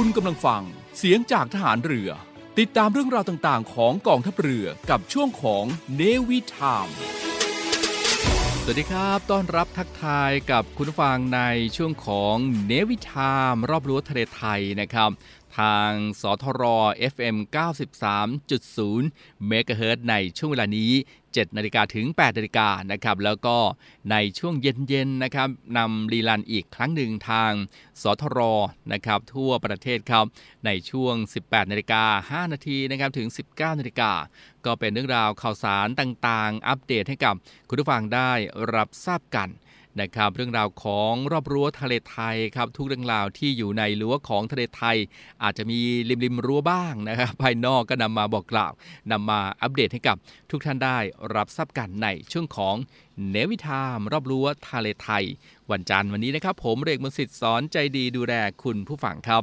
คุณกำลังฟัง เสียงจากทหารเรือ ติดตามเรื่องราวต่างๆ ของกองทัพเรือกับช่วงของเนวิทามสวัสดีครับ ต้อนรับทักทายกับคุณฟังในช่วงของเนวิทามรอบรั้วทะเลไทยนะครับ ทางสทร FM 93.0เมกะเฮิรตในช่วงเวลานี้ 7 นาฬิกาถึง 8 นาฬิกานะครับ แล้วก็ในช่วงเย็นๆนะครับนำรีลันอีกครั้งหนึ่งทางสทรนะครับทั่วประเทศครับ ในช่วง 18 นาฬิกา 5 นาทีนะครับถึง 19 นาฬิกา ก็เป็นเรื่องราวข่าวสารต่างๆ อัปเดตให้กับคุณผู้ฟังได้รับทราบกัน นะครับ เรื่องราวของรอบรั้วทะเลไทยครับ ทุกเรื่องราวที่อยู่ในรั้วของทะเลไทย อาจจะมีริมริมรั้วบ้างนะครับภายนอกก็นำมาบอกกล่าวนำมาอัปเดตให้กับทุกท่านได้รับทราบกันในช่วงของเนวิทามรอบรั้วทะเลไทย วันจันทร์วันนี้นะครับ ผมเรกมนสิทธิ์สอนใจดีดูแลคุณผู้ฟังครับ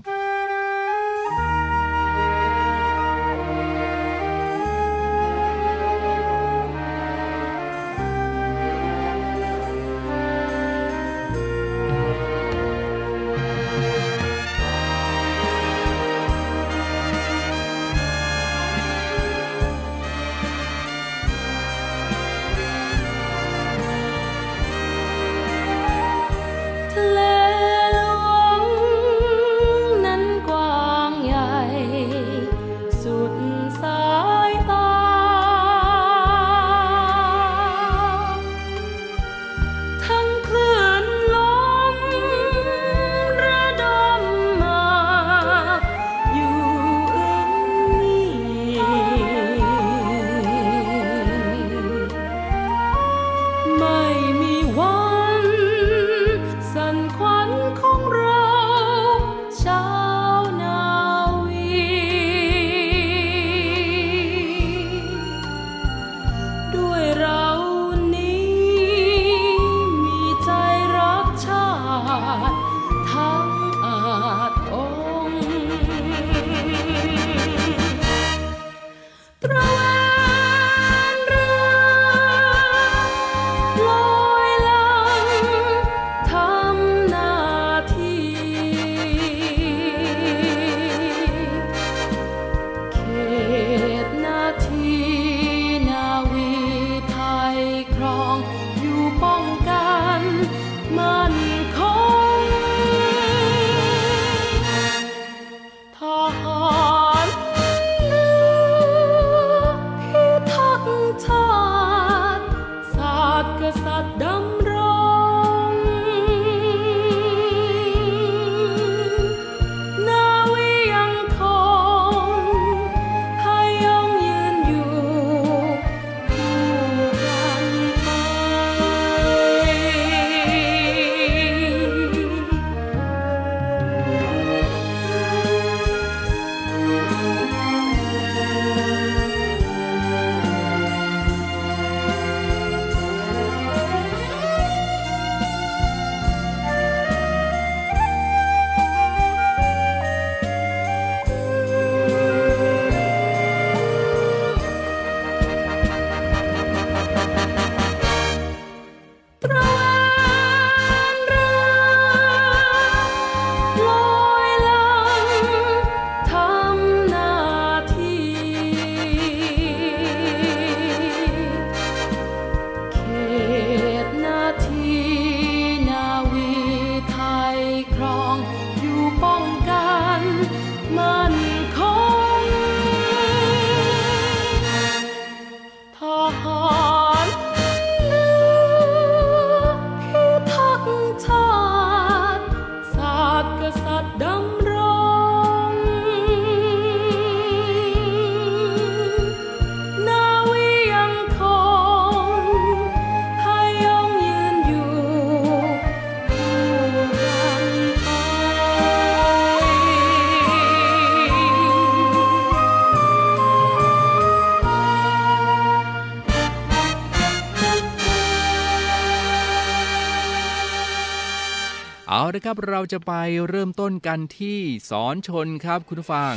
นะครับ เราจะไปเริ่มต้นกันที่สอนชนครับคุณผู้ฟัง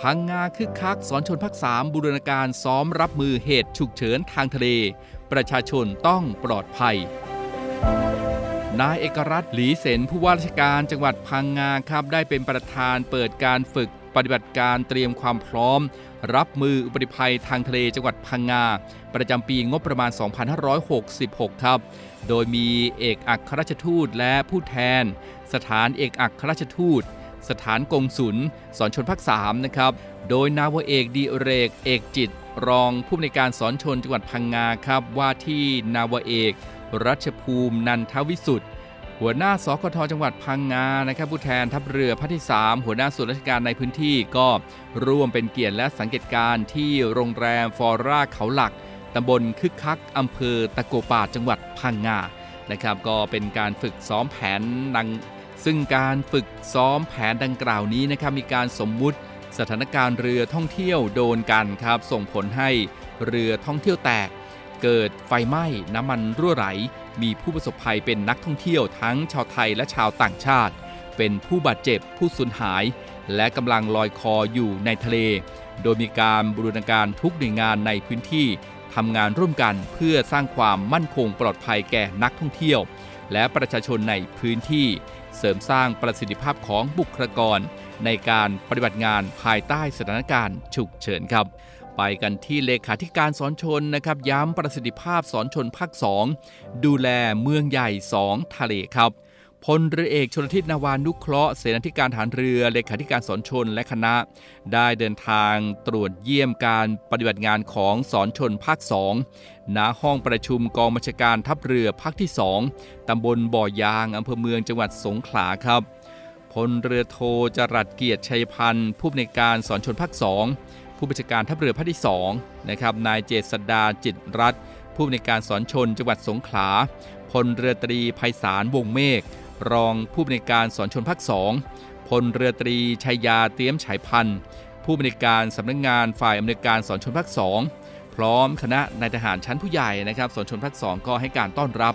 พังงาคึกคัก สอนชนพักสามบูรณาการซ้อมรับมือเหตุฉุกเฉินทางทะเล ประชาชนต้องปลอดภัยนายเอกรัฐหลีเสนผู้ว่าราชการจังหวัดพังงาครับได้เป็นประธานเปิดการฝึกปฏิบัติการเตรียมความพร้อม รับมืออุบัติภัยทางทะเลจังหวัดพังงา ประจำปีงบประมาณ 2566 ครับ โดยมีเอกอัครราชทูตและผู้แทน สถานเอกอัครราชทูต สถานกงศุลสอนชนภาค3นะครับ โดยนาวเอกดีเรก เอกจิต รองผู้ในการสอนชนจังหวัดพังงาครับว่าที่นาวเอก รัชภูมินันทวิสุทธ์ หัวหน้าสกทจังหวัดพังงานะครับผู้แทนทัพเรือภาคที่ 3 หัวหน้าส่วนราชการในพื้นที่ก็ร่วมเป็นเกียรติและสังเกตการที่โรงแรมฟอร่าเขาหลักตำบลคึกคักอำเภอตะโกป่าจังหวัดพังงานะครับก็เป็นการฝึกซ้อมแผนดัง ซึ่งการฝึกซ้อมแผนดังกล่าวนี้นะครับมีการสมมุติสถานการณ์เรือท่องเที่ยวโดนกันครับส่งผลให้เรือท่องเที่ยวแตก เกิดไฟไหม้น้ำมันรั่วไหล มีผู้ประสบภัยเป็นนักท่องเที่ยวทั้งชาวไทยและชาวต่างชาติ เป็นผู้บาดเจ็บผู้สูญหาย และกำลังลอยคออยู่ในทะเล โดยมีการบูรณาการทุกหน่วยงานในพื้นที่ทำงานร่วมกันเพื่อสร้างความมั่นคงปลอดภัยแก่นักท่องเที่ยว และประชาชนในพื้นที่ เสริมสร้างประสิทธิภาพของบุคลากร ในการปฏิบัติงานภายใต้สถานการณ์ฉุกเฉินครับ ไปกันที่เลขาธิการสอนชนนะครับ ย้ำประสิทธิภาพสอนชนภาค2ดูแลเมืองใหญ่ 2 ทะเลครับพลเรือเอกชนทิศนาวานุเคราะห์เสนาธิการฐานเรือเลขาธิการสอนชนและคณะ ได้เดินทางตรวจเยี่ยมการปฏิบัติงานของสอนชนภาค 2 ณ ห้องประชุมกองบัญชาการทัพเรือภาคที่ 2 ตำบลบ่อยาง อำเภอเมืองจังหวัดสงขลาครับ พลเรือโทจรัสเกียรติชัยพันธ์ผู้ในวยการสอนชนภาค 2 ผู้บัญชาการทัพเรือภาคที่2นะครับนายเจษดาจิตรัตผู้ในวยการสอนชนจังหวัดสงขลาพลเรือตรีไพศาลวงเมฆรองผู้บริการสอนชนภาค2พลเรือตรีชัยยาเตี้ยมฉายพันธ์ผู้บริการสำนักงงานฝ่ายอำนวยการสอนชนภาค2พร้อมคณะนายทหารชั้นผู้ใหญ่นะครับสอนชนภาค2ก็ให้การต้อนรับ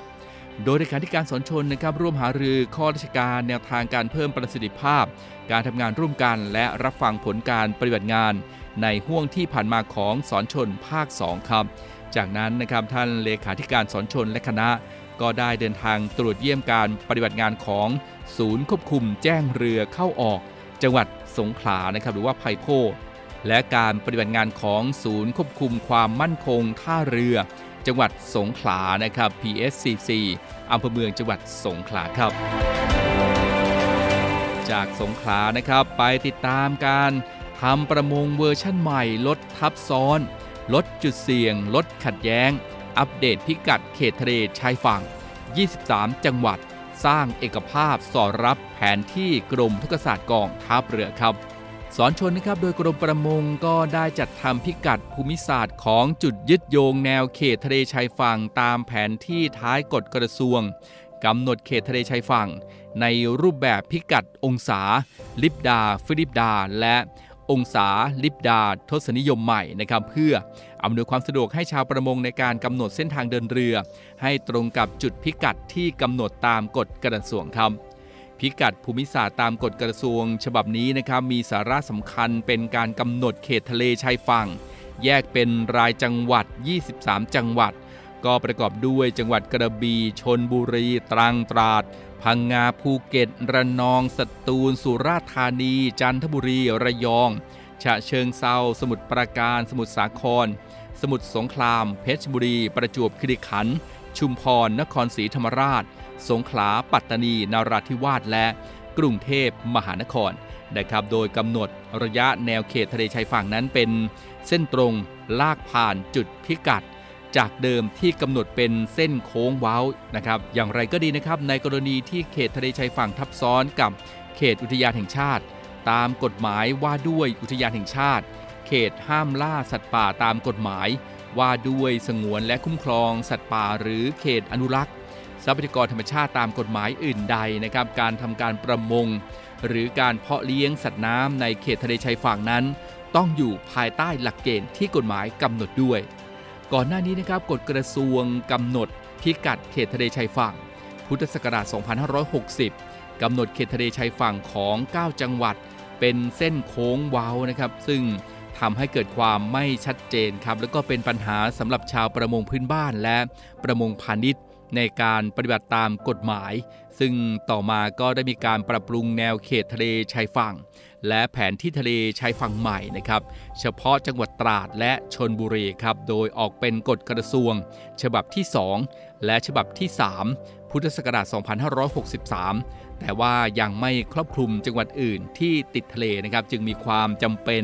โดยในการที่การสอนชนนะครับร่วมหารือข้อราชการแนวทางการเพิ่มประสิทธิภาพ การทำงานร่วมกันและรับฟังผลการปฏิบัติงาน ในห่วงที่ผ่านมาของสอนชนภาค 2 ครับ จากนั้นนะครับท่านเลขาธิการสอนชนและคณะ ก็ได้เดินทางตรวจเยี่ยมการปฏิบัติงานของศูนย์ควบคุมแจ้งเรือเข้าออก จังหวัดสงขลานะครับหรือว่าไพโพและการปฏิบัติงานของศูนย์ควบคุมความมั่นคงท่าเรือ จังหวัดสงขลานะครับ PSCC อำเภอเมืองจังหวัดสงขลาครับ จากสงขลานะครับไปติดตามการ ทำประมงเวอร์ชั่นใหม่ลดทับซ้อน ลดจุดเสี่ยง ลดขัดแย้ง อัปเดตพิกัดเขตทะเลชายฝั่ง 23 จังหวัด สร้างเอกภาพสอดรับแผนที่กรมอุทกศาสตร์กองทัพเรือครับ สอนชนนะครับโดยกรมประมงก็ได้จัดทำพิกัดภูมิศาสตร์ของจุดยึดโยงแนวเขตทะเลชายฝั่งตามแผนที่ท้ายกฎกระทรวงกำหนดเขตทะเลชายฝั่ง ในรูปแบบพิกัดองศา ลิบดา ฟิลิปดา และ องศาลิบดา ทศนิยมใหม่นะครับเพื่ออำนวยความสะดวกให้ชาวประมงในการกำหนดเส้นทางเดินเรือ ให้ตรงกับจุดพิกัดที่กำหนดตามกฎกระทรวงครับพิกัดภูมิศาสตร์ตามกฎกระทรวง ฉบับนี้นะครับมีสาระสำคัญเป็นการกำหนดเขตทะเลชายฝั่ง แยกเป็นรายจังหวัด 23 จังหวัด ก็ประกอบด้วยจังหวัดกระบี่ชนบุรีตรังตราด พังงาภูเก็ต ระนอง สตูล สุราษฎร์ธานี จันทบุรี ระยอง ฉะเชิงเซาสมุทรปราการ สมุทรสาคร สมุทรสงคราม เพชรบุรี ประจวบคีรีขันธ์ชุมพร นครศรีธรรมราช สงขลา ปัตตานี นาราธิวาส และกรุงเทพมหานครนะครับ โดยกำหนดระยะแนวเขตทะเลชายฝั่งนั้นเป็น เส้นตรงลากผ่านจุดพิกัด จากเดิมที่กำหนดเป็นเส้นโค้งเว้านะครับ อย่างไรก็ดีนะครับ ในกรณีที่เขตทะเลชายฝั่งทับซ้อนกับเขตอุทยานแห่งชาติ ตามกฎหมายว่าด้วยอุทยานแห่งชาติ เขตห้ามล่าสัตว์ป่าตามกฎหมาย ว่าด้วยสงวนและคุ้มครองสัตว์ป่า หรือเขตอนุรักษ์ทรัพยากรธรรมชาติตามกฎหมายอื่นใดนะครับ การทำการประมง หรือการเพาะเลี้ยงสัตว์น้ำในเขตทะเลชายฝั่งนั้น ต้องอยู่ภายใต้หลักเกณฑ์ที่กฎหมายกำหนดด้วย ก่อนหน้านี้นะครับกฎกระทรวงกำหนดพิกัดเขตทะเลชายฝั่ง พุทธศักราช 2560 กำหนดเขตทะเลชายฝั่งของ 9 จังหวัด เป็นเส้นโค้งเว้านะครับ ซึ่งทำให้เกิดความไม่ชัดเจนครับ แล้วก็เป็นปัญหาสำหรับชาวประมงพื้นบ้านและประมงพาณิชย์ในการปฏิบัติตามกฎหมาย ซึ่งต่อมาก็ได้มีการปรับปรุงแนวเขตทะเลชายฝั่ง และแผนที่ทะเลชายฝั่งใหม่นะครับ เฉพาะจังหวัดตราดและชนบุรีครับ โดยออกเป็นกฎกระทรวง ฉบับที่ 2 และฉบับที่ 3 พุทธศักราช 2563 แต่ว่ายังไม่ครอบคลุมจังหวัดอื่นที่ติดทะเลนะครับ จึงมีความจำเป็น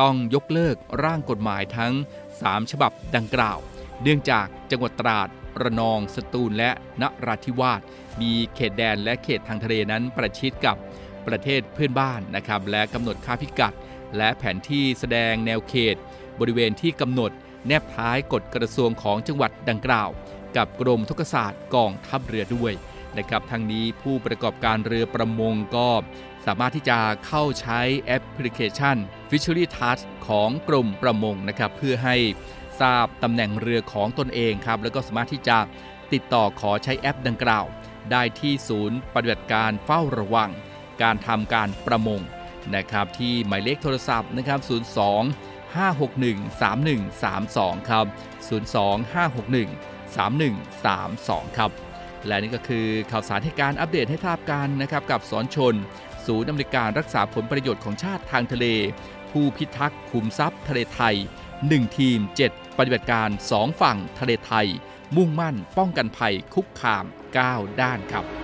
ต้องยกเลิกร่างกฎหมายทั้ง 3 ฉบับดังกล่าว เนื่องจากจังหวัดตราดระนอง สตูลและนราธิวาสมีเขตแดนและเขตทางทะเลนั้นประชิดกับ ประเทศเพื่อนบ้านนะครับและกำหนดค่าพิกัด และแผนที่แสดงแนวเขต บริเวณที่กำหนด แนบท้ายกฎกระทรวงของจังหวัดดังกล่าว กับกรมทุกศาสตร์กองทัพเรือด้วยนะครับทั้งนี้ผู้ประกอบการเรือประมงก็สามารถที่จะเข้าใช้แอปพลิเคชัน Fishery Touch ของกรมประมงนะครับเพื่อให้ทราบตำแหน่งเรือของตนเองครับแล้วก็สามารถที่จะติดต่อขอใช้แอปดังกล่าว ได้ที่ศูนย์ปฏิบัติการเฝ้าระวัง การทำการประมงนะครับที่หมายเลขโทรศัพท์นะครับ 02 561 3132 ครับ 02 561 3132 ครับ และนี่ก็คือข่าวสารให้การอัปเดตให้ทราบกันนะครับกับสอนชน ศูนย์อำนวยการรักษาผลประโยชน์ของชาติทางทะเล ผู้พิทักษ์ขุมทรัพย์ทะเลไทย 1 ทีม 7 ปฏิบัติการ 2 ฝั่งทะเลไทย มุ่งมั่นป้องกันภัยคุกคาม 9 ด้านครับ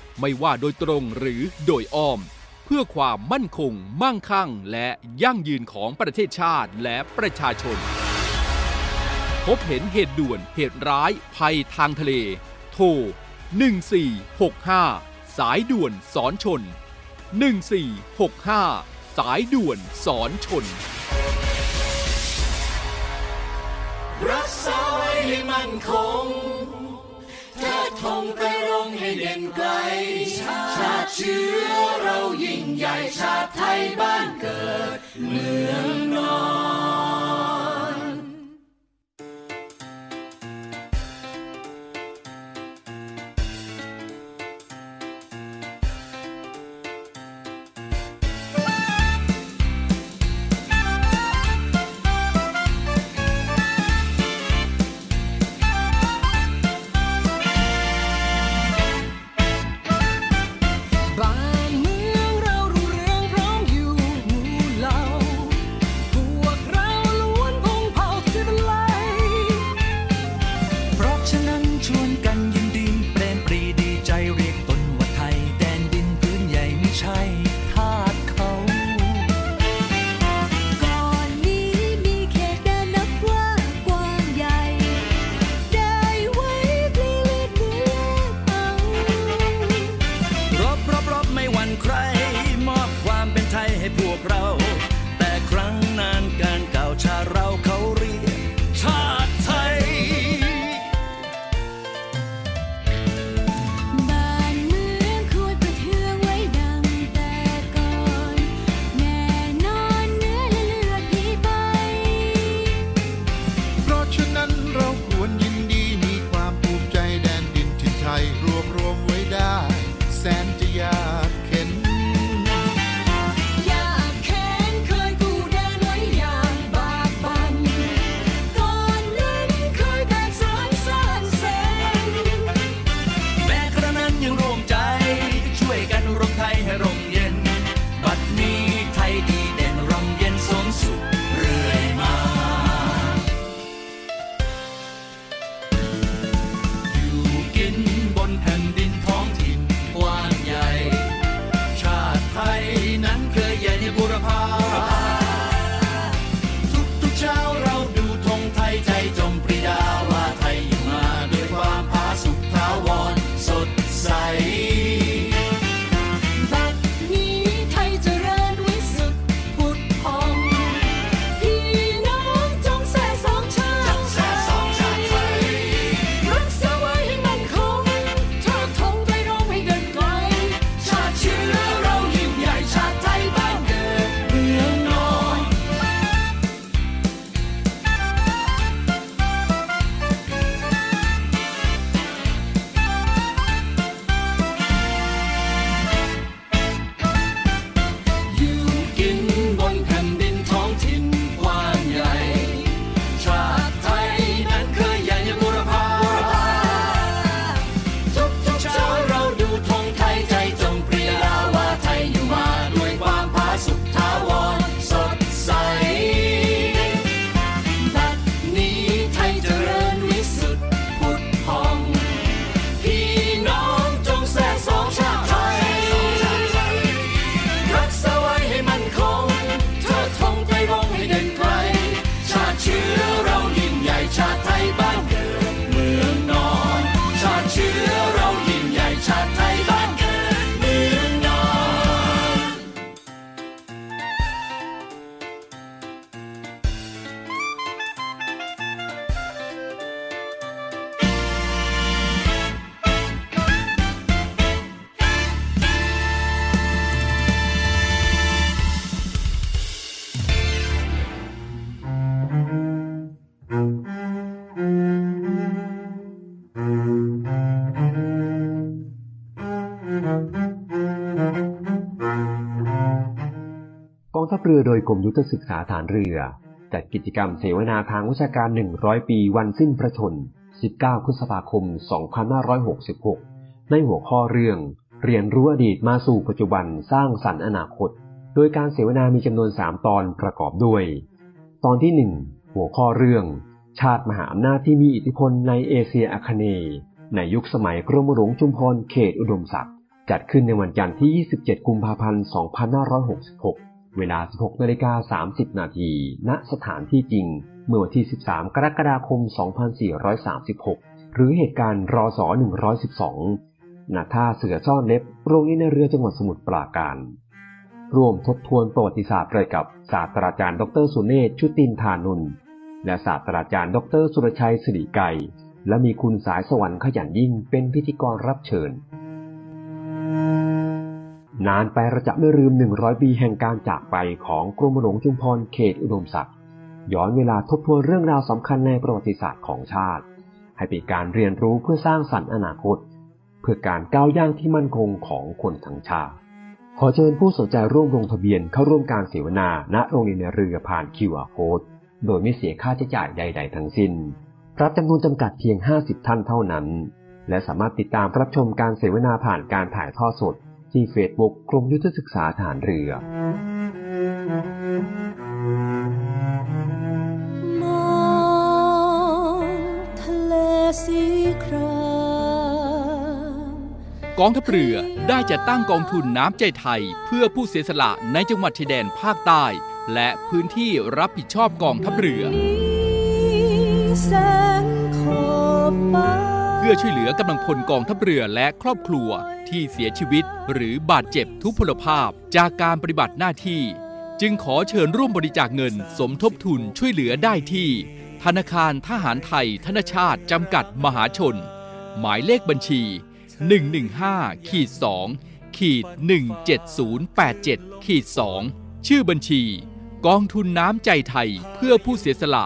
ไม่ว่าโดยตรงหรือโดยอ้อม เพื่อความมั่นคง มั่งคั่ง และยั่งยืนของประเทศชาติและประชาชน พบเห็นเหตุด่วนเหตุร้ายภัยทางทะเล โทร 1465 สายด่วนสอนชน 1465 สายด่วนสอนชนรักษาไว้ให้มั่นคง เทิดธงไปรงให้เด่นไกล ชาติเชื้อเรายิ่งใหญ่ชาติไทยบ้านเกิด เมืองนอน เรือโดยกรมยุทธศึกษาฐานเรือ จัดกิจกรรมเสวนาทางวิชาการ 100 ปีวันสิ้นพระชน 19 พฤษภาคม 2566 ในหัวข้อเรื่อง เรียนรู้อดีตมาสู่ปัจจุบันสร้างสรรค์อนาคต โดยการเสวนามีจำนวน 3 ตอนประกอบด้วย ตอนที่ 1 หัวข้อเรื่อง ชาติมหาอำนาจที่มีอิทธิพลในเอเชียอาคเนย์ในยุคสมัยกรมหลวงจุมพรเขตอุดมศักดิ์จัดขึ้นในวันจันทร์ที่ 27 กุมภาพันธ์ 2566 เวลา 16นาฬิกา30 นาที ณ สถานที่จริง เมื่อวันที่ 13 กรกฎาคม 2436 หรือเหตุการณ์รอสอ112ณท่าเสือซ่อนเล็บ โรงเรียนในเรือจังหวัดสมุทรปราการ ร่วมทบทวนประวัติศาสตร์เลยกับศาสตราจารย์ ดรสุเนศ ชุตินทานุน และศาสตราจารย์ ดร สุรชัยสิริไกรและมีคุณสายสวรรค์ขยันยิ่งเป็นพิธีกรรับเชิญ นานไปเราจะไม่ลืม 100 ปีแห่งการจากไปของกรมหลวงจุมพรเขตอุดมศักดิ์ย้อนเวลาทบทวนเรื่องราวสำคัญในประวัติศาสตร์ของชาติ ให้เป็นการเรียนรู้เพื่อสร้างสรรค์อนาคต เพื่อการก้าวย่างที่มั่นคงของคนทั้งชาติ ขอเชิญผู้สนใจร่วมลงทะเบียนเข้าร่วมการเสวนาณโรงเรียนเรือผ่าน QR Code โดยไม่เสียค่าใช้จ่ายใด ๆ ทั้งสิ้น รับจำนวนจำกัดเพียง 50 ท่านเท่านั้น และสามารถติดตามรับชมการเสวนาผ่านการถ่ายทอดสด ที่เฟซบุ๊กกรมยุทธศึกษาฐานเรือ มองทะเลสีครามกองทัพเรือได้จัดตั้งกองทุนน้ำใจไทย เพื่อผู้เสียสละในจังหวัดชายแดนภาคใต้ และพื้นที่รับผิดชอบกองทัพเรือแสงขอบฟ้า พื่อช่วยเหลือกำลังพลกองทัพเรือและครอบครัวที่เสียชีวิตหรือบาดเจ็บทุพพลภาพจากการปฏิบัติหน้าที่ จึงขอเชิญร่วมบริจาคเงินสมทบทุนช่วยเหลือได้ที่ ธนาคารทหารไทย ธนชาติจำกัดมหาชน หมายเลขบัญชี 115ขีด2ขีด17087ขีด2ชื่อบัญชี กองทุนน้ำใจไทยเพื่อผู้เสียสละ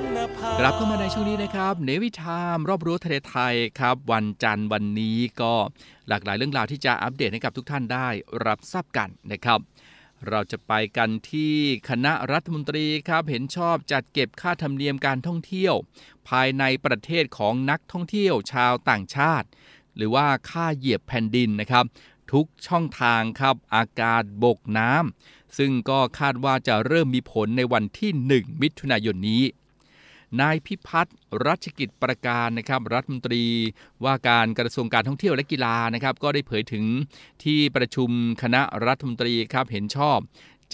ภา กลับเข้ามาในช่วงนี้นะครับเนวิทามรอบรู้ทะเลไทยครับ วันจันทร์วันนี้ก็หลากหลายเรื่องราวที่จะอัปเดตให้กับทุกท่านได้รับทราบกันนะครับ เราจะไปกันที่คณะรัฐมนตรีครับเห็นชอบจัดเก็บค่าธรรมเนียมการท่องเที่ยว ภายในประเทศของนักท่องเที่ยวชาวต่างชาติ หรือว่าค่าเหยียบแผ่นดินนะครับ ทุกช่องทางครับอากาศบกน้ำซึ่งก็คาดว่าจะเริ่มมีผลในวันที่ 1 มิถุนายนนี้ นายพิพัฒน์รัชกิจประการนะครับรัฐมนตรีว่าการกระทรวงการท่องเที่ยวและกีฬานะครับ ก็ได้เผยถึงที่ประชุมคณะรัฐมนตรีครับเห็นชอบ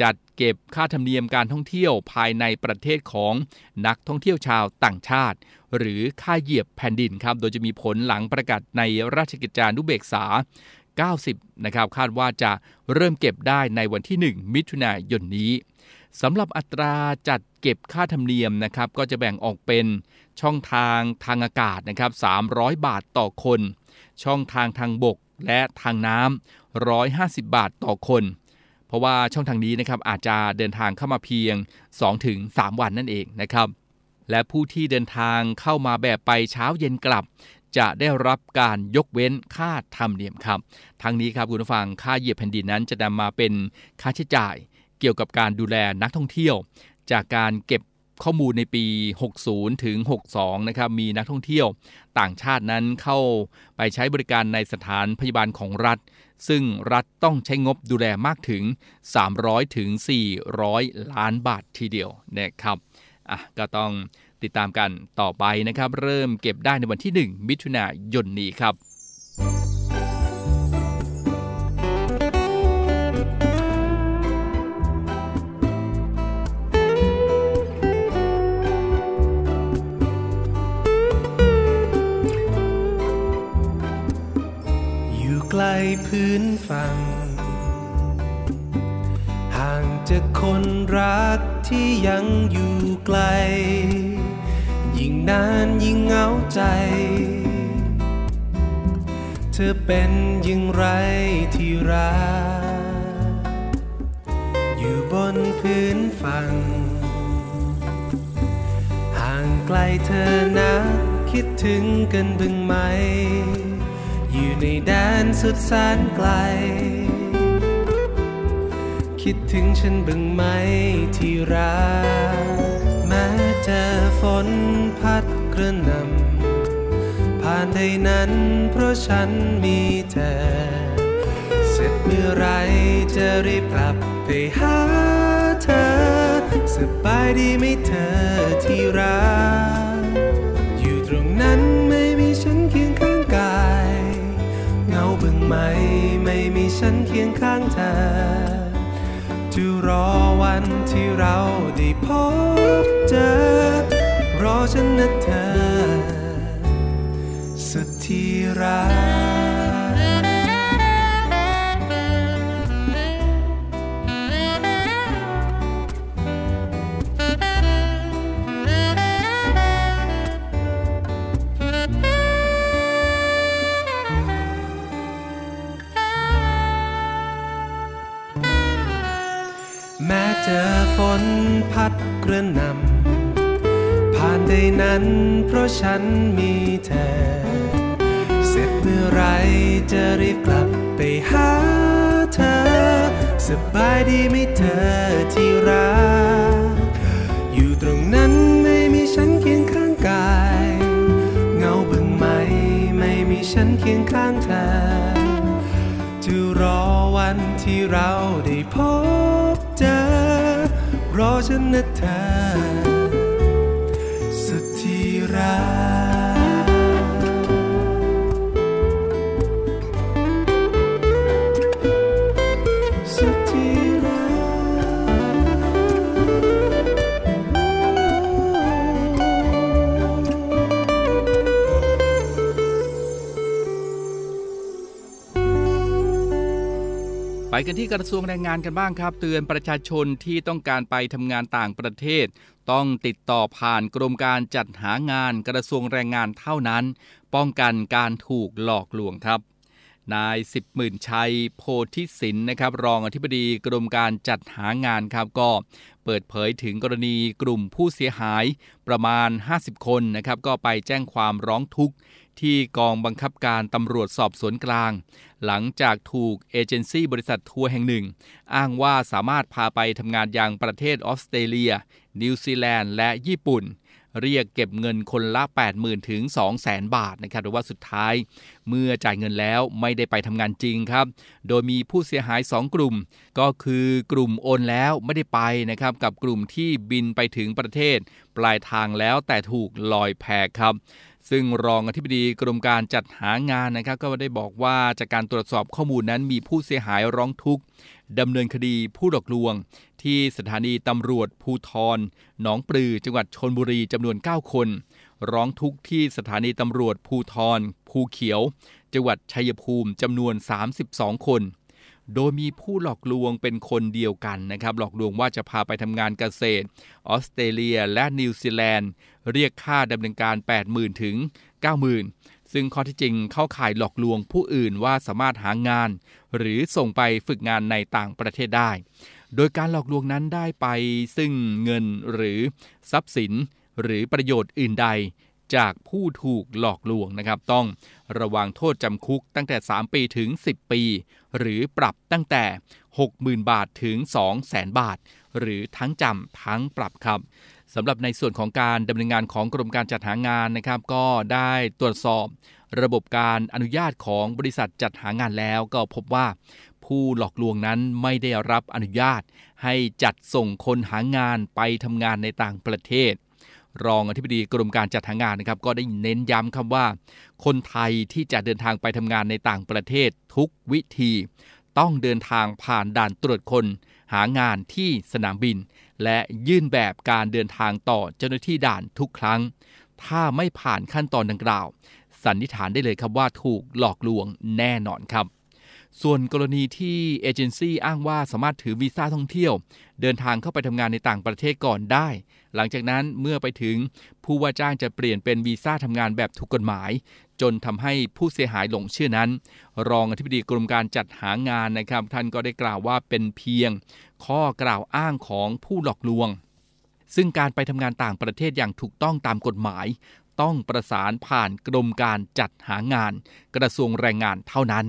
จัดเก็บค่าธรรมเนียมการท่องเที่ยวภายในประเทศของนักท่องเที่ยวชาวต่างชาติ หรือค่าเหยียบแผ่นดินครับ โดยจะมีผลหลังประกาศในราชกิจจานุเบกษา 90 นะครับ คาดว่าจะเริ่มเก็บได้ในวันที่ 1 มิถุนายนนี้ สำหรับอัตราจัดเก็บค่าธรรมเนียมนะครับก็จะแบ่งออกเป็นช่องทางทางอากาศนะครับ300 บาทต่อคน ช่องทางทางบกและทางน้ำ150 บาทต่อคน เพราะว่าช่องทางนี้นะครับอาจจะเดินทางเข้ามาเพียง 2-3 วันนั่นเองนะครับ และผู้ที่เดินทางเข้ามาแบบไปเช้าเย็นกลับ จะได้รับการยกเว้นค่าธรรมเนียมครับ ทั้งนี้ครับคุณผู้ฟังค่าเหยียบแผ่นดินนั้นจะนำมาเป็นค่าใช้จ่าย เกี่ยวกับการดูแลนักท่องเที่ยว จากการเก็บข้อมูลในปี 60 ถึง 62 นะครับ มีนักท่องเที่ยวต่างชาตินั้นเข้าไปใช้บริการในสถานพยาบาลของรัฐ ซึ่งรัฐต้องใช้งบดูแลมากถึง 300 ถึง 400 ล้านบาททีเดียวนะครับอะก็ต้องติดตามกันต่อไปนะครับ เริ่มเก็บได้ในวันที่ 1 มิถุนายนนี้ครับ ลพื้นฝั่ง ห่างจากคนรักที่ยังอยู่ไกล ยิ่งนานยิ่งเหงาใจ เธอเป็นย่างไรที่รัก อยู่บนพื้นฝั่ง ห่างไกลเธอนะ คิดถึงกันบึงไหม อยู่ในแดนสุดแสนไกล คิดถึงฉันบึงไหมที่รัก แม้จะฝนพัดกระหนำผ่านใดนั้นเพราะฉันมีเธอ เสร็จเมื่อไรจะรีบกลับไปหาเธอ สบายดีไหมเธอที่รัก อยู่ตรงนั้น ไหม ไม่มีฉันเคียงข้างเธอ จะรอวันที่เราได้พบเจอ รอฉันนะเธอ สุดที่รัก รอ ไปกันที่กระทรวงแรงงานกันบ้างครับ เตือนประชาชนที่ต้องการไปทำงานต่างประเทศ ต้องติดต่อผ่านกรมการจัดหางานกระทรวงแรงงานเท่านั้น ป้องกันการถูกหลอกลวงครับ นายสิบหมื่นชัยโพธิสินนะครับ รองอธิบดีกรมการจัดหางานครับก็เปิดเผยถึงกรณีกลุ่มผู้เสียหายประมาณ 50 คนนะครับ ก็ไปแจ้งความร้องทุกข์ที่กองบังคับการตำรวจสอบสวนกลาง หลังจากถูกเอเจนซี่บริษัททัวร์แห่งหนึ่ง อ้างว่าสามารถพาไปทำงานยังประเทศออสเตรเลีย นิวซีแลนด์ และญี่ปุ่น เรียกเก็บเงินคนละ 80,000 ถึง 200,000 บาทนะครับแต่ว่าสุดท้าย เมื่อจ่ายเงินแล้วไม่ได้ไปทำงานจริงครับ โดยมีผู้เสียหาย 2 กลุ่ม ก็คือกลุ่มโอนแล้วไม่ได้ไปนะครับกับกลุ่มที่บินไปถึงประเทศ ปลายทางแล้วแต่ถูกลอยแพครับ ซึ่งรองอธิบดีกรมการจัดหางานนะครับก็ได้บอกว่าจากการตรวจสอบข้อมูลนั้นมีผู้เสียหายร้องทุกข์ดำเนินคดีผู้หลอกลวง ที่สถานีตำรวจภูทรหนองปลือจังหวัดชนบุรีจำนวน 9 คน ร้องทุกข์ที่สถานีตำรวจภูทรภูเขียว จังหวัดชัยภูมิจำนวน 32 คน โดยมีผู้หลอกลวงเป็นคนเดียวกันนะครับ หลอกลวงว่าจะพาไปทำงานเกษตร ออสเตรเลียและนิวซีแลนด์ เรียกค่าดำเนินการ 80,000 ถึง 90,000 ซึ่งข้อที่จริงเข้าข่ายหลอกลวงผู้อื่นว่าสามารถหางาน หรือส่งไปฝึกงานในต่างประเทศได้ โดยการหลอกลวงนั้นได้ไปซึ่งเงินหรือทรัพย์สิน หรือประโยชน์อื่นใดจากผู้ถูกหลอกลวงนะครับต้อง ระวังโทษจำคุกตั้งแต่ 3 ปีถึง 10 ปี หรือปรับตั้งแต่ 60,000 บาทถึง 200,000 บาท หรือทั้งจำทั้งปรับครับสำหรับในส่วนของการดำเนินงานของกรมการจัดหางานนะครับ ก็ได้ตรวจสอบ ระบบการอนุญาตของบริษัทจัดหางานแล้วก็พบว่า ผู้หลอกลวงนั้นไม่ได้รับอนุญาต ให้จัดส่งคนหางานไปทำงานในต่างประเทศ รองอธิบดีกรมการจัดหางานนะครับก็ได้เน้นย้ำคำว่า คนไทยที่จะเดินทางไปทำงานในต่างประเทศทุกวิธี ต้องเดินทางผ่านด่านตรวจคน หางานที่สนามบิน และยื่นแบบการเดินทางต่อเจ้าหน้าที่ด่านทุกครั้ง ถ้าไม่ผ่านขั้นตอนดังกล่าว สันนิษฐานได้เลยครับว่าถูกหลอกลวงแน่นอนครับ ส่วนกรณีที่เอเจนซี่อ้างว่าสามารถถือวีซ่าท่องเที่ยว เดินทางเข้าไปทำงานในต่างประเทศก่อนได้ หลังจากนั้นเมื่อไปถึงผู้ว่าจ้างจะเปลี่ยนเป็นวีซ่าทำงานแบบถูกกฎหมาย จนทำให้ผู้เสียหายหลงเชื่อนั้น รองอธิบดีกรมการจัดหางานนะครับ ท่านก็ได้กล่าวว่าเป็นเพียง ข้อกล่าวอ้างของผู้หลอกลวงซึ่งการไปทำงานต่างประเทศอย่างถูกต้องตามกฎหมาย ต้องประสานผ่านกรมการจัดหางาน กระทรวงแรงงานเท่านั้น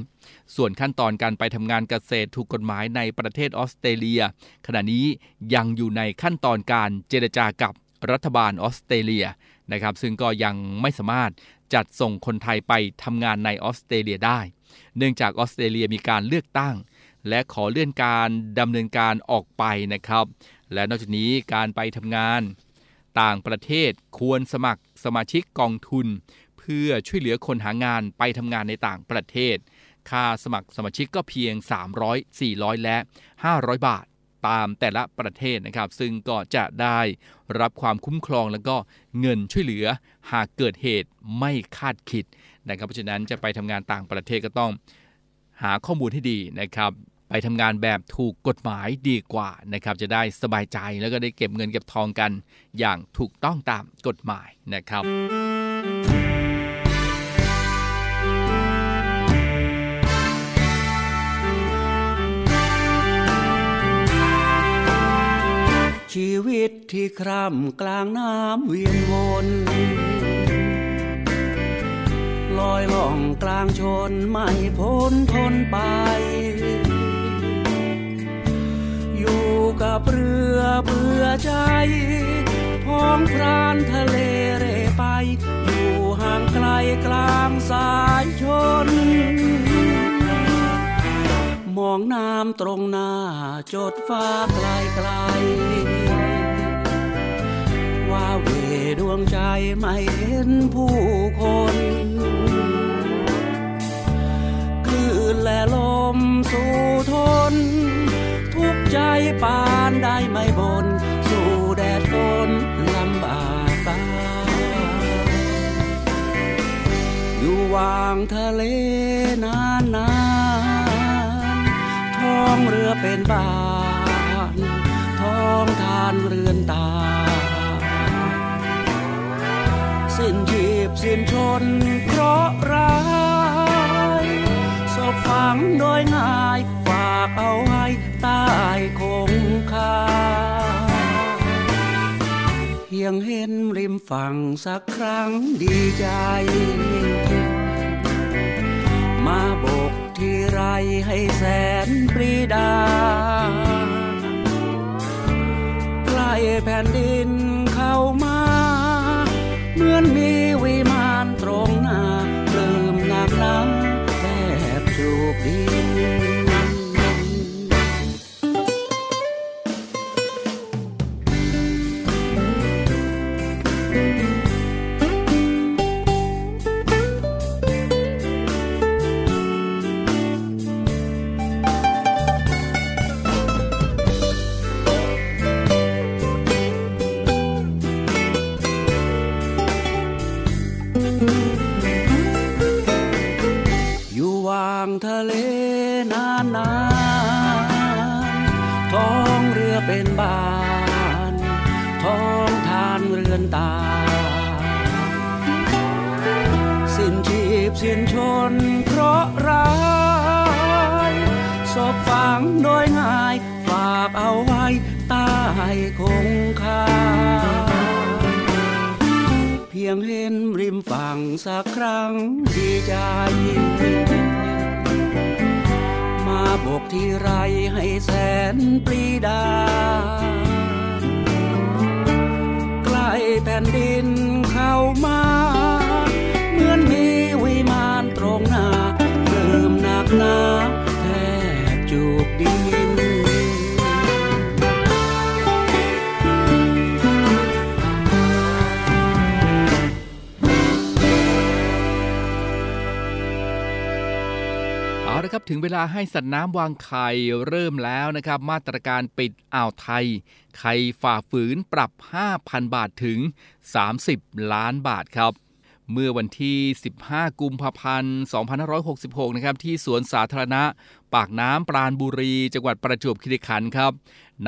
ส่วนขั้นตอนการไปทำงานเกษตรถูกกฎหมายในประเทศออสเตรเลีย ขณะนี้ยังอยู่ในขั้นตอนการเจรจากับรัฐบาลออสเตรเลียนะครับ ซึ่งก็ยังไม่สามารถจัดส่งคนไทยไปทำงานในออสเตรเลียได้ เนื่องจากออสเตรเลียมีการเลือกตั้ง และขอเลื่อนการดำเนินการออกไปนะครับ และนอกจากนี้การไปทำงาน ต่างประเทศควรสมัคร สมาชิกกองทุน เพื่อช่วยเหลือคนหางานไปทำงานในต่างประเทศ ค่าสมัครสมาชิกก็เพียง 300 400 และ 500 บาทตามแต่ละประเทศนะครับ ซึ่งก็จะได้รับความคุ้มครองแล้วก็เงินช่วยเหลือหากเกิดเหตุไม่คาดคิดนะครับ เพราะฉะนั้นจะไปทำงานต่างประเทศก็ต้องหาข้อมูลให้ดีนะครับ ไปทำงานแบบถูกกฎหมายดีกว่านะครับจะได้สบายใจแล้วก็ได้เก็บเงินเก็บทองกัน อย่างถูกต้องตามกฎหมายนะครับชีวิตที่คร่ำกลางน้ำเวียนวนลอยล่องกลางชนไม่พ้นทนไป อยู่กับเรือเบื่อใจพ้องพรานทะเลเร่ไป อยู่ห่างไกลกลางสายชน มองน้ำตรงหน้าจดฟ้าไกลไกลว่าเวดวงใจไม่เห็นผู้คนคลื่นและลมสู่ทน ใจปานได้ไม่บน สู่แดดฝนลำบากตาอยู่วางทะเลนานนานท้องเรือเป็นบานท้องทานเรือนตา สิ้นชีพสิ้นชนเพราะร้ายศพฝังโดยง่ายฝากเอาไว้ต้ คงคาเพียงเห็นริมฝั่งสักครั้งดีใจ มาบกที่ไรให้แสนปรีดา ใกล้แผ่นดินเข้ามา เหมือนมีวิมานตรงหน้าปลื้มนักหนาแทบจูบดิน งทะเลนานนานท้องเรือเป็นบ้าน ท้องทานเรือนตา สิ้นชีพสิ้นชนเพราะร้ายศพฝังโดยง่าย ฝากเอาไว้ใต้คงคาเพียงเห็นริมฝั่งสักครั้งดีใจ บกที่ไรให้แสนปรีดา ใกล้แผ่นดินเข้ามา เหมือนมีวิมานตรงหน้าเริ่มหนักหนาแทบจูบดี ละครับถึงเวลาให้สัตว์น้ำวางไข่เริ่มแล้วนะครับ มาตรการปิดอ่าวไทย ใครฝ่าฝืนปรับ 5,000 บาทถึง 30 ล้านบาทครับ เมื่อวันที่ 15 กุมภาพันธ์ 2566 นะครับ ที่สวนสาธารณะ ปากน้ำปราณบุรี จังหวัดประจวบคีรีขันธ์ครับ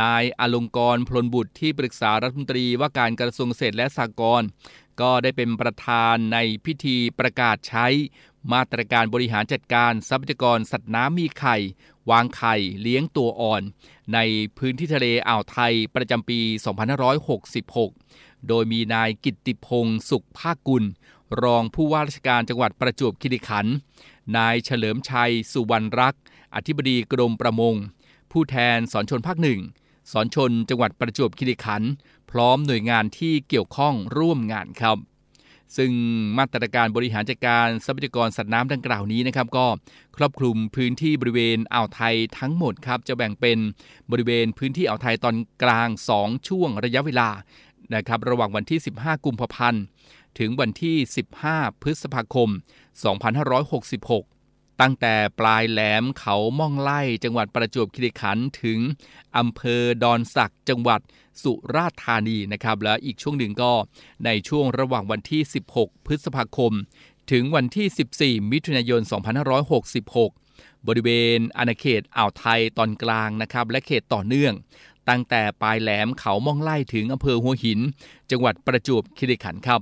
นายอลงกรพลบุตรที่ปรึกษารัฐมนตรีว่าการกระทรวงเกษตรและสหกรณ์ก็ได้เป็นประธานในพิธีประกาศใช้ มาตรการบริหารจัดการทรัพยากรสัตว์น้ำมีไข่ วางไข่เลี้ยงตัวอ่อน ในพื้นที่ทะเลอ่าวไทยประจำปี 2566 โดยมีนายกิตติพงศ์สุขภาคกุล รองผู้ว่าราชการจังหวัดประจวบคีรีขันธ์นายเฉลิมชัย สุวรรณรักษ์อธิบดีกรมประมง ผู้แทนสอนชนภาคหนึ่งสอนชนจังหวัดประจวบคีรีขันธ์พร้อมหน่วยงานที่เกี่ยวข้องร่วมงานครับ ซึ่งมาตรการบริหารจัดการทรัพยากรสัตว์น้ำดังกล่าวนี้นะครับก็ครอบคลุมพื้นที่บริเวณอ่าวไทยทั้งหมดครับจะแบ่งเป็นบริเวณพื้นที่อ่าวไทยตอนกลาง 2 ช่วงระยะเวลานะครับระหว่างวันที่ 15 กุมภาพันธ์ ถึงวันที่ 15 พฤษภาคม 2566 ตั้งแต่ปลายแหลมเขาม่องไล่จังหวัดประจวบคีรีขันธ์ถึงอำเภอดอนสักจังหวัดสุราษฎร์ธานีนะครับ และอีกช่วงหนึ่งก็ในช่วงระหว่างวันที่ 16 พฤษภาคม ถึงวันที่ 14 มิถุนายน 2566 บริเวณอาณาเขตอ่าวไทยตอนกลางนะครับ และเขตต่อเนื่อง ตั้งแต่ปลายแหลมเขาม่องไล่ถึงอำเภอหัวหิน จังหวัดประจวบคีรีขันธ์ครับ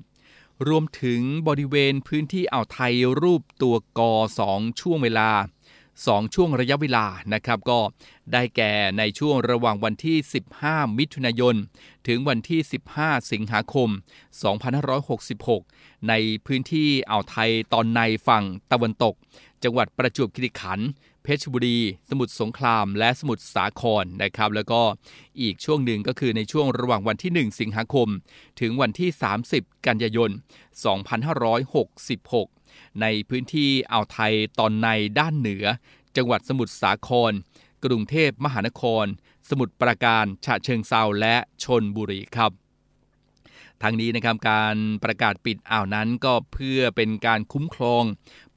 รวมถึงบริเวณพื้นที่อ่าวไทยรูปตัวกอ 2 ช่วงเวลา 2 ช่วงระยะเวลานะครับก็ได้แก่ในช่วงระหว่างวันที่ 15 มิถุนายน ถึงวันที่ 15 สิงหาคม 2566 ในพื้นที่อ่าวไทยตอนในฝั่งตะวันตก จังหวัดประจวบคีรีขันธ์ เพชรบุรี สมุทรสงคราม และสมุทรสาครนะครับ แล้วก็อีกช่วงหนึ่งก็คือในช่วงระหว่างวันที่ 1 สิงหาคม ถึงวันที่ 30 กันยายน 2566 ในพื้นที่อ่าวไทยตอนในด้านเหนือ จังหวัดสมุทรสาคร กรุงเทพมหานคร สมุทรปราการ ฉะเชิงเซาและชนบุรีครับทั้งนี้นะครับการประกาศปิดอ่าวนั้นก็เพื่อเป็นการคุ้มครอง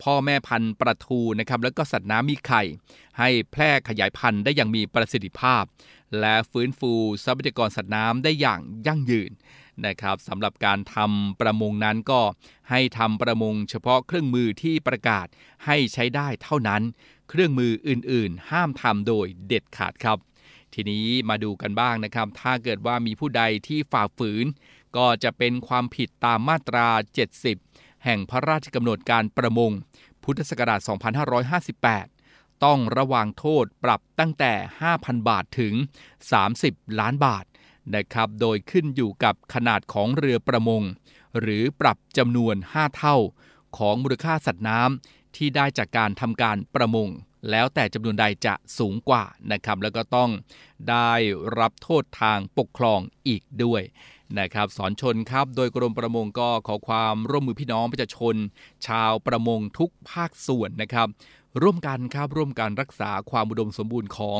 พ่อแม่พันธุ์ปลาทูนะครับแล้วก็สัตว์น้ำมีไข่ ให้แพร่ขยายพันธุ์ได้อย่างมีประสิทธิภาพ และฟื้นฟูทรัพยากรสัตว์น้ำได้อย่างยั่งยืนนะครับสำหรับการทำประมงนั้นก็ให้ทำประมงเฉพาะเครื่องมือที่ประกาศให้ใช้ได้เท่านั้น เครื่องมืออื่น ๆ ห้ามทำโดยเด็ดขาดครับ ทีนี้มาดูกันบ้างนะครับ ถ้าเกิดว่ามีผู้ใดที่ฝ่าฝืน ก็จะเป็นความผิดตามมาตรา 70 แห่งพระราชกำหนดการประมง พุทธศักราช 2558 ต้องระวางโทษปรับตั้งแต่ 5,000 บาทถึง 30 ล้านบาทนะครับ โดยขึ้นอยู่กับขนาดของเรือประมง หรือปรับจำนวน 5 เท่า ของมูลค่าสัตว์น้ำที่ได้จากการทำการประมง แล้วแต่จำนวนใดจะสูงกว่านะครับ แล้วก็ต้องได้รับโทษทางปกครองอีกด้วย นะครับสอนชนครับ โดยกรมประมงก็ขอความร่วมมือพี่น้องประชาชน ชาวประมงทุกภาคส่วนนะครับ ร่วมกันครับร่วมกันรักษาความอุดมสมบูรณ์ของ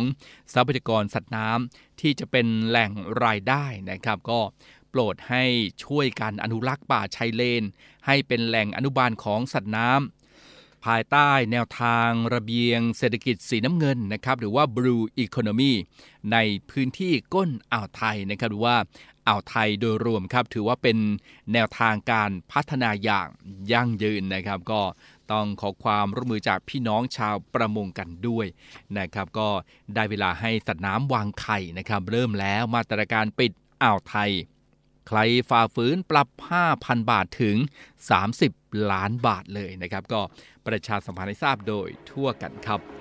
ทรัพยากรสัตว์น้ำที่จะเป็นแหล่งรายได้นะครับ ก็โปรดให้ช่วยกันอนุรักษ์ป่าชายเลน ให้เป็นแหล่งอนุบาลของสัตว์น้ำภายใต้แนวทางระเบียงเศรษฐกิจสีน้ำเงินนะครับ หรือว่า Blue Economy ในพื้นที่ก้นอ่าวไทยนะครับหรือว่า อ่าวไทยโดยรวมครับ ถือว่าเป็นแนวทางการพัฒนาอย่างยั่งยืนนะครับ ก็ต้องขอความร่วมมือจากพี่น้องชาวประมงกันด้วยนะครับ ก็ได้เวลาให้สัตว์น้ำวางไข่นะครับ เริ่มแล้วมาตรการปิดอ่าวไทย ใครฝ่าฝืนปรับ 5,000 บาทถึง 30 ล้านบาทเลยนะครับ ก็ประชาสัมพันธ์ให้ทราบโดยทั่วกันครับ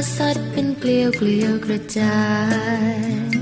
คลื่นสาดสัดเป็นเกลียวเกลียวกระจาย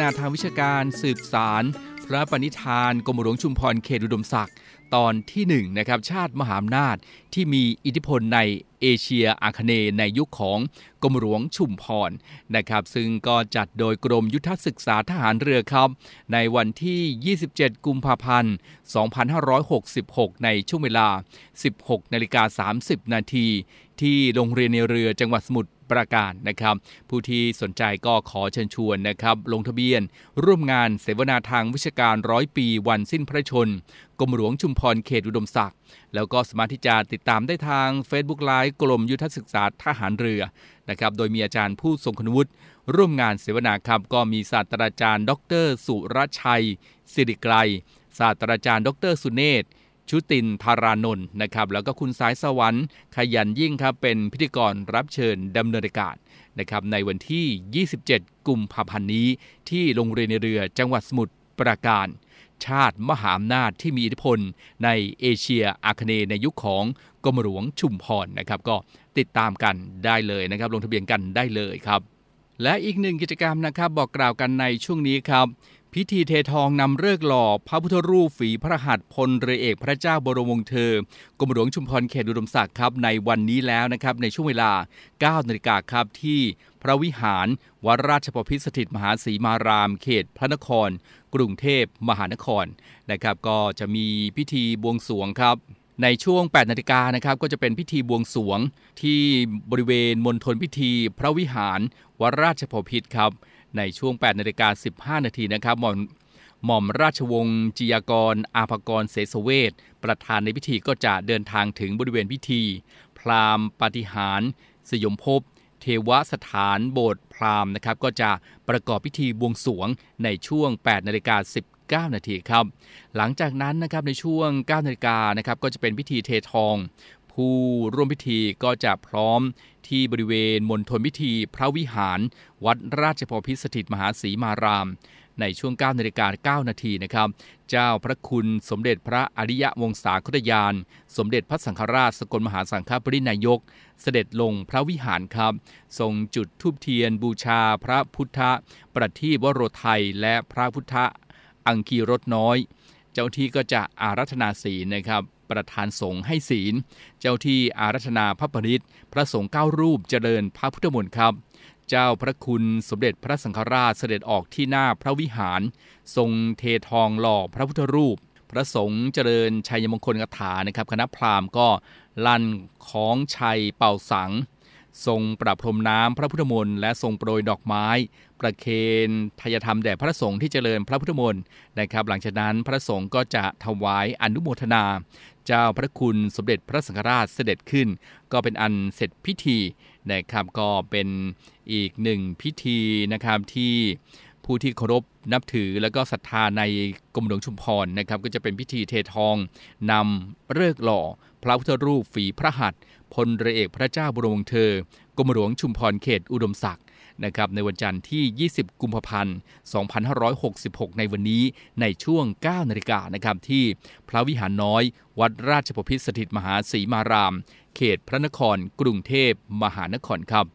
นาทางวิชาการสืบสารพระปณิธานกรมหลวงชุมพรเขตอุดมศักดิ์ตอนที่1นงนะครับชาติมหาอำนาจที่มีอิทธิพลในเอเชียอาคเนย์ในยุคของกรมหลวงชุมพรนะครับซึ่งก็จัดโดยกรมยุทธศึกษาทหารเรือครับ ในวันที่ 27 กุมภาพันธ์ 2566 ในช่วงเวลา 16 นาฬิกา 30 นาทีที่โรงเรียนในเรือจังหวัดสมุทร ปราการนะครับ ผู้ที่สนใจก็ขอเชิญชวนนะครับ ลงทะเบียน ร่วมงานเสวนาทางวิชาการร้อยปีวันสิ้นพระชนกรมหลวงชุมพรเขตอุดมศักดิ์แล้วก็สามารถที่จะติดตามได้ทาง Facebook ไลฟ์กรมยุทธศึกษาทหารเรือนะครับโดยมีอาจารย์ผู้ทรงคุณวุฒิร่วมงานเสวนาครับก็มีศาสตราจารย์ ดร สุรชัยสิริไกรศาสตราจารย์ ดร สุเนศ ชุตินทารานนท์นะครับแล้วก็คุณสายสวรรค์ขยันยิ่งครับเป็นพิธีกรรับเชิญดำเนินรายการนะครับในวันที่ 27 กุมภาพันธ์นี้ ที่โรงเรียนในเรือจังหวัดสมุทรปราการ ชาติมหาอำนาจที่มีอิทธิพล ในเอเชียอาคเนย์ในยุคของกรมหลวงชุมพรนะครับก็ติดตามกันได้เลยนะครับ ลงทะเบียนกันได้เลยครับ และอีกหนึ่งกิจกรรมนะครับบอกกล่าวกันในช่วงนี้ครับ พิธีเททองนำเลิกหล่อพระพุทธรูปฝีพระหัตถ์พลเรือเอกพระเจ้าบรมวงศ์เธอกรมหลวงชุมพรเขตอุดมศักดิ์ครับในวันนี้แล้วนะครับในช่วงเวลา 9นาฬิกาครับที่พระวิหารวัดราชบพิสถิตมหาศรีมาราม เขตพระนคร กรุงเทพมหานครนะครับ ก็จะมีพิธีบวงสรวงครับในช่วง 8 นาฬิกานะครับ ก็จะเป็นพิธีบวงสรวงที่บริเวณมณฑลพิธี พระวิหารวัดราชบพิตรครับ ในช่วง 8 นาฬิกา 15 นาทีนะครับหม่อมหม่อมราชวงศ์จิยากร อาภกรเสสเวทประธานในพิธีก็จะเดินทางถึงบริเวณพิธี พราหมณ์ปฏิหาร สยมภพเทวสถานโบสถ์พราหมณ์นะครับ ก็จะประกอบพิธีบวงสวงในช่วง 8 นาฬิกา 19 นาทีครับ หลังจากนั้นนะครับในช่วง 9 นาฬิกานะครับก็จะเป็นพิธีเททอง ผู้ร่วมพิธีก็จะพร้อมที่บริเวณมณฑลพิธีพระวิหาร วัดราชบพิตรสถิตมหาศรีมาราม ในช่วง 9นาฬิกา9นาทีนะครับ เจ้าพระคุณสมเด็จพระอริยวงศาคตยาน สมเด็จพระสังฆราชสกลมหาสังฆปรินายก เสด็จลงพระวิหารครับ ทรงจุดทูบเทียนบูชาพระพุทธประทีปวโรไทยและพระพุทธอังคีรถน้อย เจ้าที่ก็จะอารัธนาศีนะครับ ประธานสงฆ์ให้ศีล เจ้าที่อารัธนาพระปริตพระสงฆ์เก้ารูปเจริญพระพุทธมนต์ครับ เจ้าพระคุณสมเด็จพระสังฆราชเสด็จออกที่หน้าพระวิหาร ทรงเททองหล่อพระพุทธรูป พระสงฆ์เจริญชัยมงคลคาถานะครับคณะพราหมณ์ก็ลั่นของชัยเป่าสังทรงประพรมน้ำพระพุทธมนต์และทรงโปรยดอกไม้ ประเคนทายธรรมแด่พระสงฆ์ที่เจริญพระพุทธมนต์นะครับ หลังจากนั้นพระสงฆ์ก็จะถวายอนุโมทนา เจ้าพระคุณสมเด็จพระสังฆราชเสด็จขึ้น ก็เป็นอันเสร็จพิธีนะครับก็เป็นอีกหนึ่งพิธีนะครับที่ผู้ที่เคารพนับถือแล้วก็ศรัทธาในกรมหลวงชุมพรนะครับ ก็จะเป็นพิธีเททองนำเลิกหล่อ พระพุทธรูปฝีพระหัตถ์พลเรือเอกพระเจ้าบรมวงศ์เธอกรมหลวงชุมพรเขตอุดมศักดิ์ นะครับในวันจันทร์ที่ 20 กุมภาพันธ์ 2566 ในวันนี้ในช่วง 9 นาฬิกานะครับที่พระวิหารน้อย วัดราชบพิตรสถิตมหาศรีมาราม เขตพระนครกรุงเทพมหานครครับ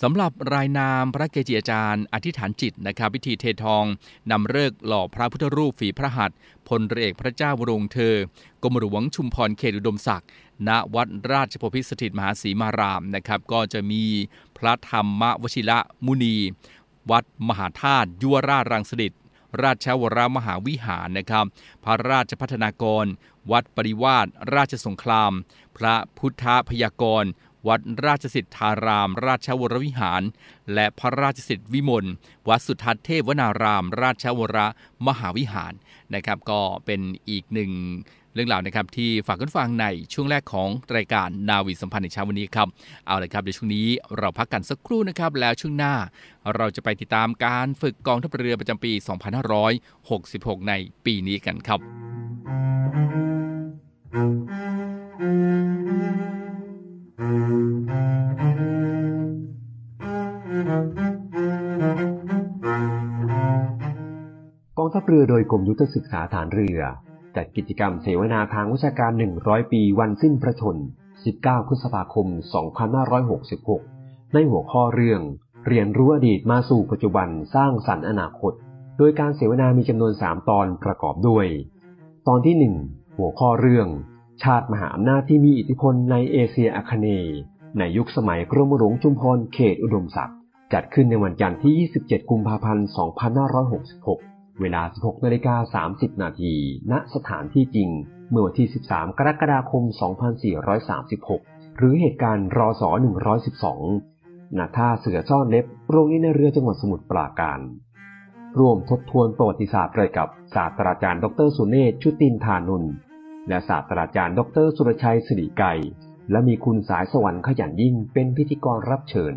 สำหรับรายนามพระเกจิอาจารย์ อธิษฐานจิตนะครับพิธีเททองนำเลิกหล่อพระพุทธรูปฝีพระหัตถ์พลเรือเอกพระเจ้าวรวงเธอกรมหลวงชุมพรเขตอุดมศักดิ์ณวัดราชบพิสถิตมหาศรีมารามนะครับก็จะมีพระธรรมวชิระมุนี วัดมหาธาตุยุวราชรังสฤษราชวรมหาวิหารนะครับ พระราชพัฒนากร วัดปริวาสราชสงคราม พระพุทธพยากร วัดราชสิทธาราม ราชวรวิหาร และพระราชสิทธิวิมลวัดสุทัศน์เทพวนาราม ราชวรมหาวิหารนะครับ ก็เป็นอีกหนึ่งเรื่องราวนะครับที่ฝากกันฟังในช่วงแรกของรายการนาวีสัมพันธ์ในเช้าวันนี้ครับเอาละครับเดี๋ยวช่วงนี้เราพักกันสักครู่นะครับแล้วช่วงหน้า เราจะไปติดตามการฝึกกองทัพเรือประจำปี 2566 ในปีนี้กันครับ กองทัพเรือโดยกรมยุทธศึกษาฐานเรือ จัดกิจกรรมเสวนาทางวิชาการ 100 ปีวันสิ้นพระชน 19 พฤษภาคม 2566 ในหัวข้อเรื่อง เรียนรู้อดีตมาสู่ปัจจุบันสร้างสรรค์อนาคต โดยการเสวนามีจำนวน 3 ตอนประกอบด้วย ตอนที่ 1 หัวข้อเรื่อง ชาติมหาอำนาจที่มีอิทธิพลในเอเชียอาคเนย์ในยุคสมัยกรมหลวงชุมพรเขตอุดมศักดิ์จัดขึ้นในวันจันทร์ที่ 27 กุมภาพันธ์ 2566 เวลา 16 นาฬิกา 30 นาที ณ สถานที่จริง เมื่อวันที่ 13 กรกฎาคม 2436 หรือเหตุการณ์รอสอ112 ณ ท่าเสือซ่อนเล็บ โรงเรียนในเรือจังหวัดสมุทรปราการ ร่วมทบทวนประวัติศาสตร์เลยกับศาสตราจารย์ ดรสุเนศ ชุตินทานุน และศาสตราจารย์ ดร สุรชัยสิริไกรและมีคุณสายสวรรค์ขยันยิ่งเป็นพิธีกรรับเชิญ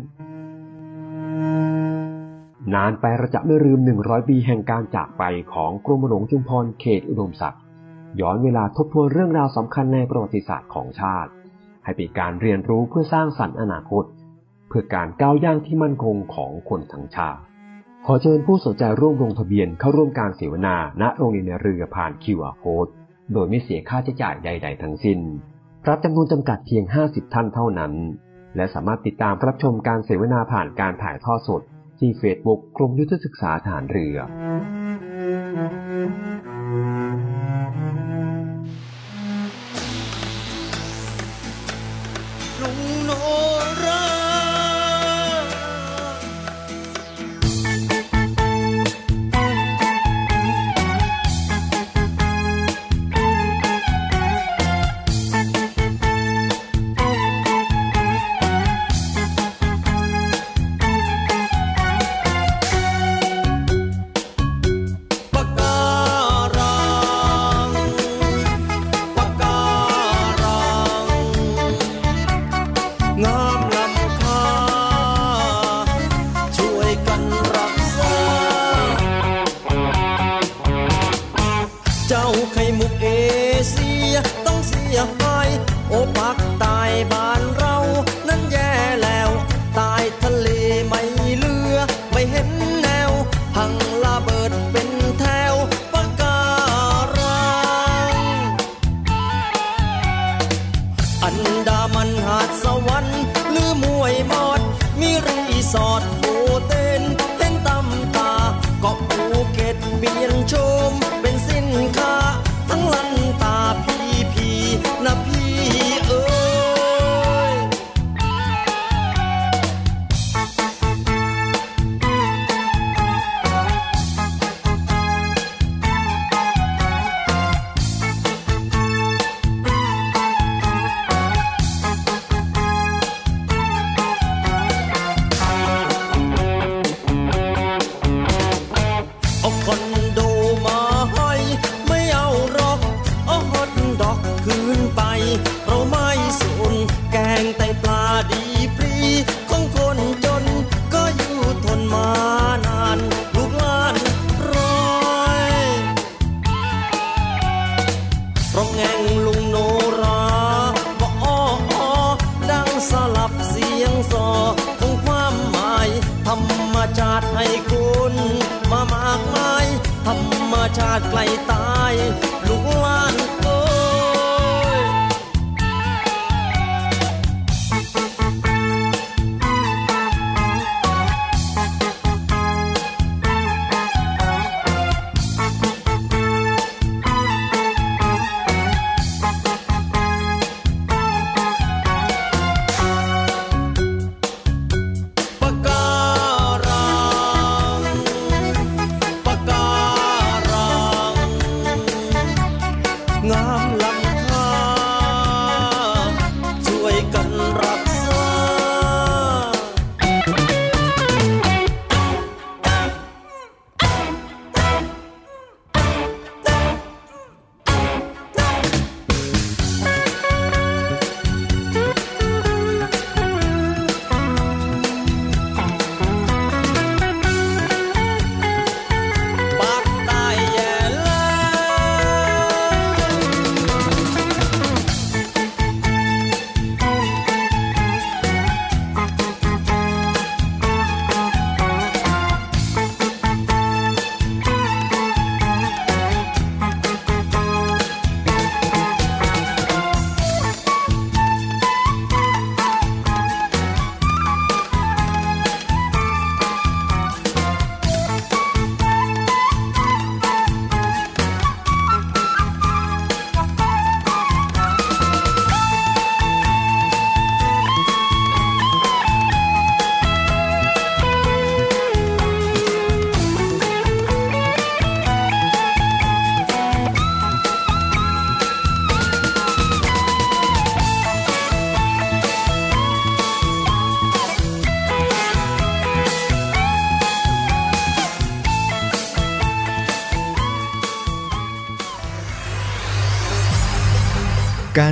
นานไปราจะไม่ลืม 100 ปีแห่งการจากไปของกรมหลวงชุมพรเขตอุดมศักดิ์ย้อนเวลาทบทวนเรื่องราวสำคัญในประวัติศาสตร์ของชาติ ให้เป็นการเรียนรู้เพื่อสร้างสรรค์อนาคต เพื่อการก้าวย่างที่มั่นคงของคนทั้งชาติขอเชิญผู้สนใจร่วมลงทะเบียนเข้าร่วมการเสวนาณโรงเรียนในเรือผ่าน QR Code โดยไม่เสียค่าใช้จ่ายใด ๆ ทั้งสิ้น รับจำนวนจำกัดเพียง 50 ท่านเท่านั้น และสามารถติดตามรับชมการเสวนาผ่านการถ่ายทอดสด ที่เฟซบุ๊กกรมยุทธศึกษาฐานเรือ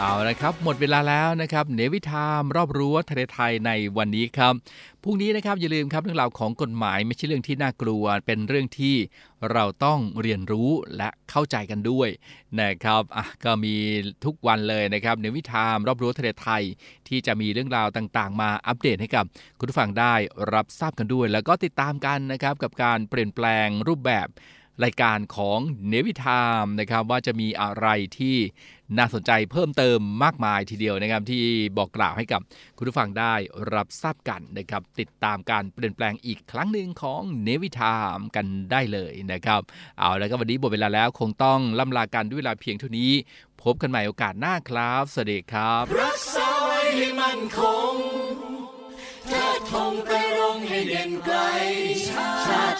เอาละครับ หมดเวลาแล้วนะครับเนวิทามรอบรั้วทะเลไทยในวันนี้ครับพรุ่งนี้นะครับอย่าลืมครับเรื่องราวของกฎหมายไม่ใช่เรื่องที่น่ากลัว เป็นเรื่องที่เราต้องเรียนรู้และเข้าใจกันด้วยนะครับอะก็มีทุกวันเลยนะครับเนวิทามรอบรั้วทะเลไทย ที่จะมีเรื่องราวต่างๆ มาอัปเดตให้กับคุณผู้ฟังได้รับทราบกันด้วย แล้วก็ติดตามกันนะครับกับการเปลี่ยนแปลงรูปแบบ รายการของเนวิทามนะครับว่าจะมีอะไรที่น่าสนใจเพิ่มเติมมากมายทีเดียวนะครับ ที่บอกกล่าวให้กับคุณผู้ฟังได้รับทราบกันนะครับ ติดตามการเปลี่ยนแปลงอีกครั้งหนึ่งของเนวิทามกันได้เลยนะครับ เอาแล้วก็วันนี้หมดเวลาแล้วคงต้องล่ำลากันด้วยเวลาเพียงเท่านี้ พบกันใหม่โอกาสหน้าครับ สวัสดีครับ รักษาไว้ให้มันคงเทิดธงไปรงให้เด่นไกล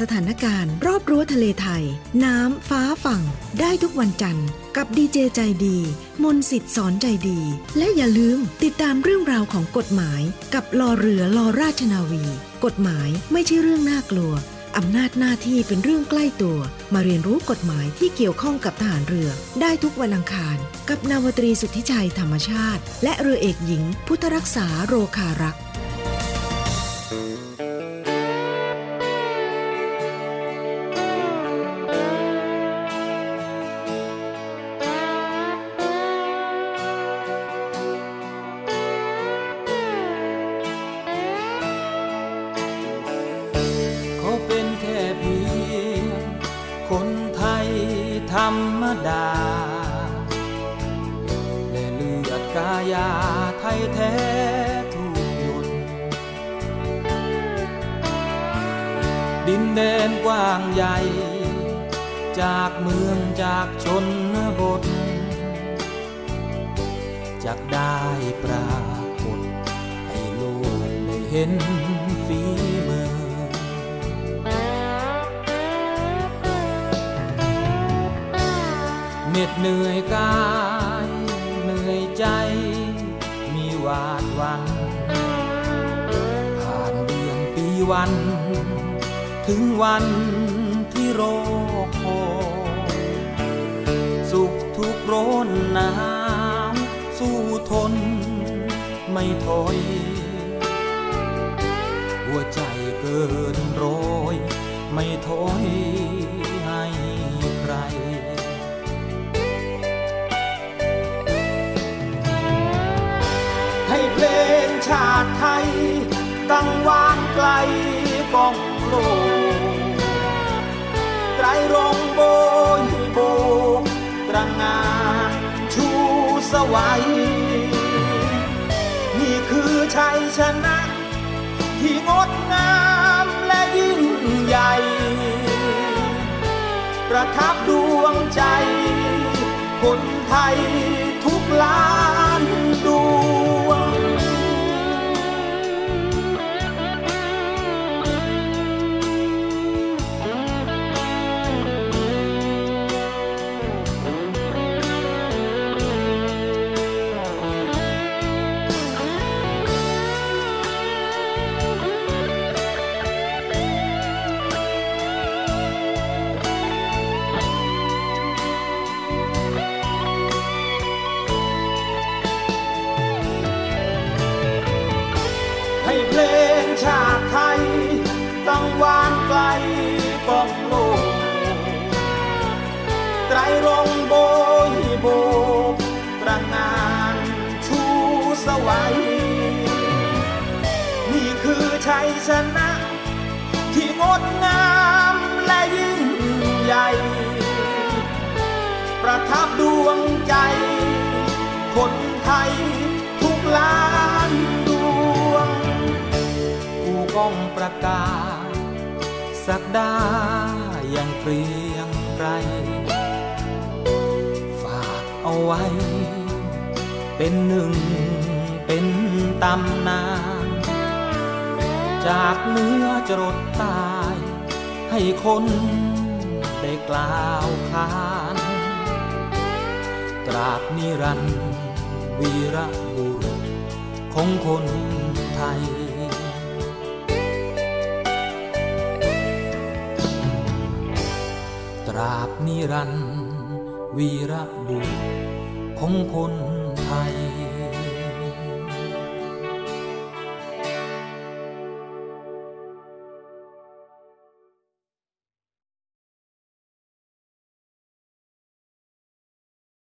สถานการณ์ รอบรั้วทะเลไทย น้ำฟ้าฝั่ง ได้ทุกวันจันทร์ กับดีเจใจดี มนสิทธิ์สอนใจดี และอย่าลืมติดตามเรื่องราวของกฎหมาย กับรอเรือรอราชนาวี กฎหมายไม่ใช่เรื่องน่ากลัวอำนาจหน้าที่เป็นเรื่องใกล้ตัว มาเรียนรู้กฎหมายที่เกี่ยวข้องกับทหารเรือ ได้ทุกวันอังคาร กับนาวตรีสุทธิชัยธรรมชาติ และเรือเอกหญิง พุทธรักษาโรคารักษ์ แดนกว้างใหญ่ จากเมืองจากชนบทจากได้ปรากฏ ให้โลกได้เห็นฝีมือ เหน็ดเหนื่อยกายเหนื่อยใจ มีวาดหวันผ่านเดือนปีวัน ถึงวันที่รอคอยสุขทุกร้อนหนาวสู้ทนไม่ถอย หัวใจเกินร้อยไม่ถอยให้ใครให้เพลงชาติไทยกังวานไกลก้องโลก ไตรรงโบยโบกตระงานชูสวัยนี่คือชัยชนะ ที่งดงามและยิ่งใหญ่ ประทับดวงใจ คนไทยทุกล้าน